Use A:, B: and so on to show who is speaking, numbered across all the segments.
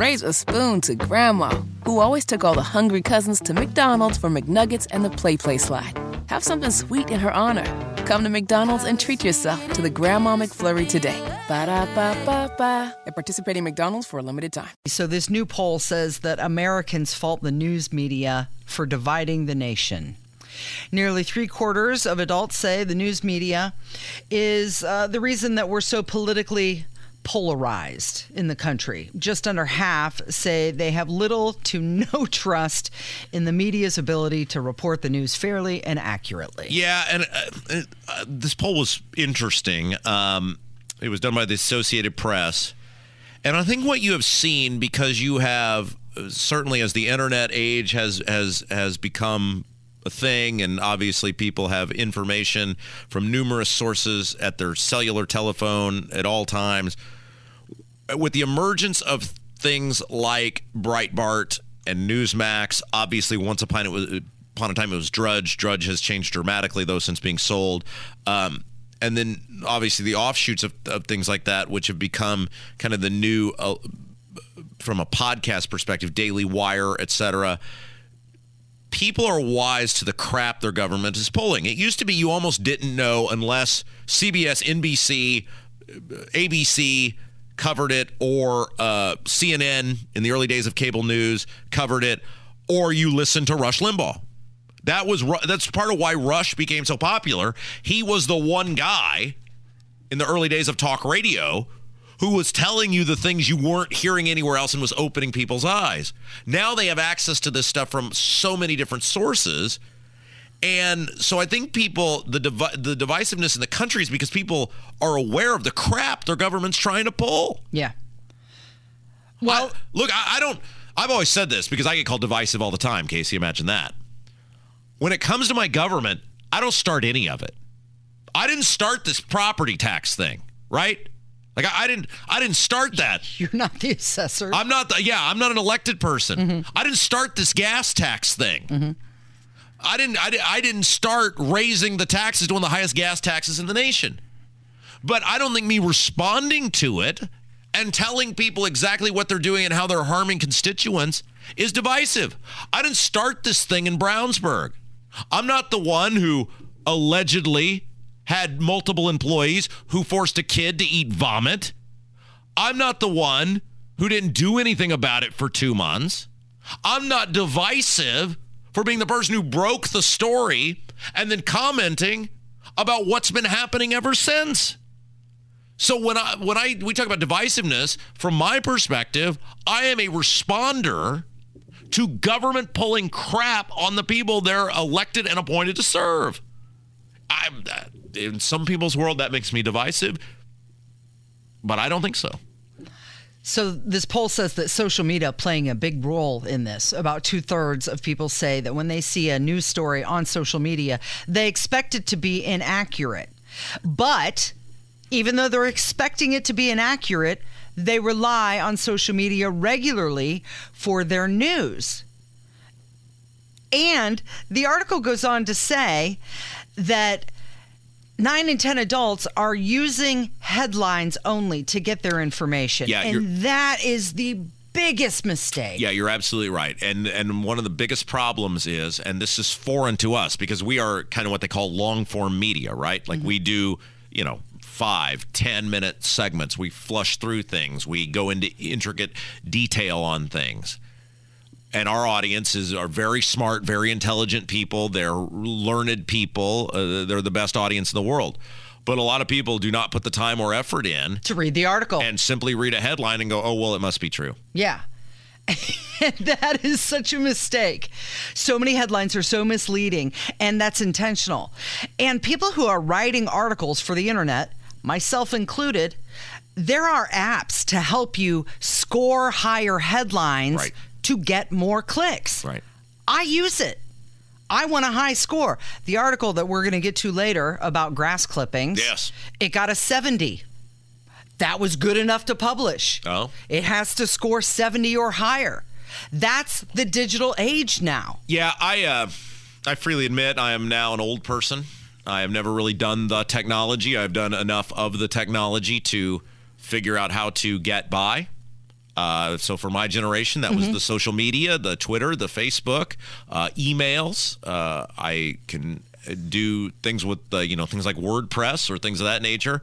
A: raise a spoon to Grandma, who always took all the hungry cousins to McDonald's for McNuggets and the Play Place slide. Have something sweet in her honor. Come to McDonald's and treat yourself to the Grandma McFlurry today. Ba da ba ba ba. At participating McDonald's for a limited time.
B: So, this new poll says that Americans fault the news media for dividing the nation. Nearly three quarters of adults say the news media is uh, the reason that we're so politically polarized in the country. Just under half say they have little to no trust in the media's ability to report the news fairly and accurately.
C: Yeah, and uh, uh, this poll was interesting. Um, it was done by the Associated Press. And I think what you have seen, because you have certainly as the internet age has has has become a thing, and obviously people have information from numerous sources at their cellular telephone at all times. With the emergence of things like Breitbart and Newsmax, obviously once upon it was upon a time it was Drudge. Drudge has changed dramatically though since being sold. Um, and then obviously the offshoots of, of, things like that, which have become kind of the new, uh, from a podcast perspective, Daily Wire, etc people are wise to the crap their government is pulling. It used to be you almost didn't know unless CBS, NBC, ABC covered it, or uh, CNN in the early days of cable news covered it, or you listened to Rush Limbaugh. That was that's part of why Rush became so popular. He was the one guy in the early days of talk radio who was telling you the things you weren't hearing anywhere else and was opening people's eyes. Now they have access to this stuff from so many different sources. And so I think people, the the divisiveness in the country is because people are aware of the crap their government's trying to pull.
B: Yeah.
C: Well, I, look, I, I don't. I've always said this because I get called divisive all the time. Casey, imagine that. When it comes to my government, I don't start any of it. I didn't start this property tax thing, right? Like I, I, didn't I didn't start that.
B: You're not the assessor.
C: I'm not the, yeah, I'm not an elected person. Mm-hmm. I didn't start this gas tax thing. Mm-hmm. I didn't I, I didn't start raising the taxes to one of the highest gas taxes in the nation. But I don't think me responding to it and telling people exactly what they're doing and how they're harming constituents is divisive. I didn't start this thing in Brownsburg. I'm not the one who allegedly had multiple employees who forced a kid to eat vomit. I'm not the one who didn't do anything about it for two months. I'm not divisive for being the person who broke the story and then commenting about what's been happening ever since. So when I when I we talk about divisiveness, from my perspective, I am a responder to government pulling crap on the people they're elected and appointed to serve. I'm in some people's world that makes me divisive, but I don't think so.
B: So this poll says that social media playing a big role in this. About two thirds of people say that when they see a news story on social media, they expect it to be inaccurate. But even though they're expecting it to be inaccurate, they rely on social media regularly for their news. And the article goes on to say that nine in 10 adults are using headlines only to get their information.
C: Yeah,
B: and that is the biggest mistake.
C: Yeah, you're absolutely right. And and one of the biggest problems is and this is foreign to us because we are kind of what they call long form media, right? Like mm-hmm. we do, you know, five, ten minute segments. We flush through things. We go into intricate detail on things and our audiences are very smart, very intelligent people. They're learned people. Uh, they're the best audience in the world. But a lot of people do not put the time or effort in
B: to read the article
C: and simply read a headline and go, "Oh, well, it must be true."
B: Yeah. that is such a mistake. So many headlines are so misleading, and that's intentional. And people who are writing articles for the internet, myself included, there are apps to help you score higher headlines
C: right
B: to get more clicks.
C: Right.
B: I use it. I want a high score. The article that we're going to get to later about grass clippings,
C: yes,
B: it got a 70. That was good enough to publish.
C: Oh.
B: It has to score 70 or higher. That's the digital age now.
C: Yeah, I uh, I freely admit I am now an old person. I have never really done the technology. I've done enough of the technology to figure out how to get by. Uh, so for my generation, that was
B: Mm-hmm.
C: the social media, the Twitter, the Facebook, uh, emails. Uh, I can do things with the, you know things like WordPress or things of that nature.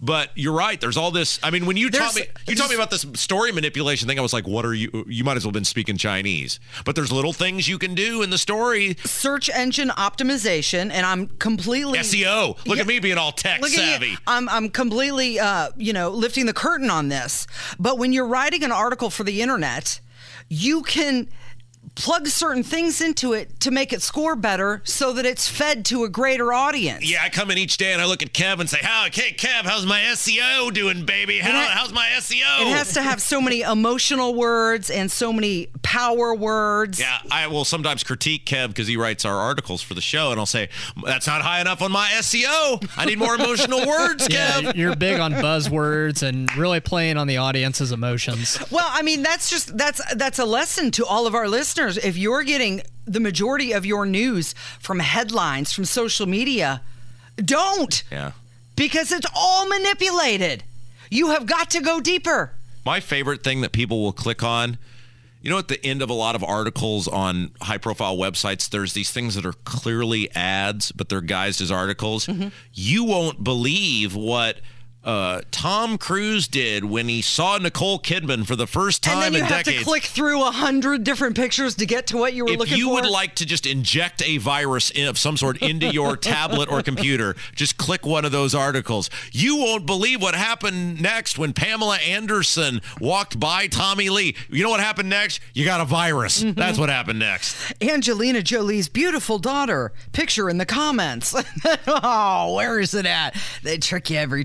C: But you're right. There's all this. I mean, when you taught me, you taught me about this story manipulation thing. I was like, "What are you? You might as well have been speaking Chinese." But there's little things you can do in the story.
B: Search engine optimization, and I'm completely
C: SEO. Look
B: Yeah.
C: at me being all tech savvy.
B: you. I'm I'm completely uh, you know lifting the curtain on this. But when you're writing an article for the internet, you can plug certain things into it to make it score better so that it's fed to a greater audience.
C: Yeah, I come in each day and I look at Kev and say, "How, okay, Kev, how's my SEO doing, baby? How,
B: ha-
C: how's my SEO?"
B: It has to have so many emotional words and so many power words.
C: Yeah, I will sometimes critique Kev because he writes our articles for the show, and I'll say that's not high enough on my SEO. I need more emotional words, Kev.
D: Yeah, you're big on buzzwords and really playing on the audience's emotions.
B: Well, I mean, that's just that's that's a lesson to all of our listeners. If you're getting the majority of your news from headlines from social media, don't
C: Yeah.
B: because it's all manipulated. You have got to go deeper.
C: My favorite thing that people will click on, you know, at the end of a lot of articles on high profile websites, there's these things that are clearly ads, but they're guised as articles.
B: Mm-hmm.
C: You won't believe what. Uh, Tom Cruise did when he saw Nicole Kidman for the first time And
B: then you
C: in
B: have
C: decades.
B: to click through a hundred different pictures to get to what you were
C: if
B: looking
C: you
B: for.
C: You would like to just inject a virus in- of some sort into your tablet or computer, just click one of those articles. You won't believe what happened next when Pamela Anderson walked by Tommy Lee. You know what happened next? You got a virus.
B: Mm-hmm.
C: That's what happened next.
B: Angelina Jolie's beautiful daughter. Picture in the comments. oh, where is it at? They trick you every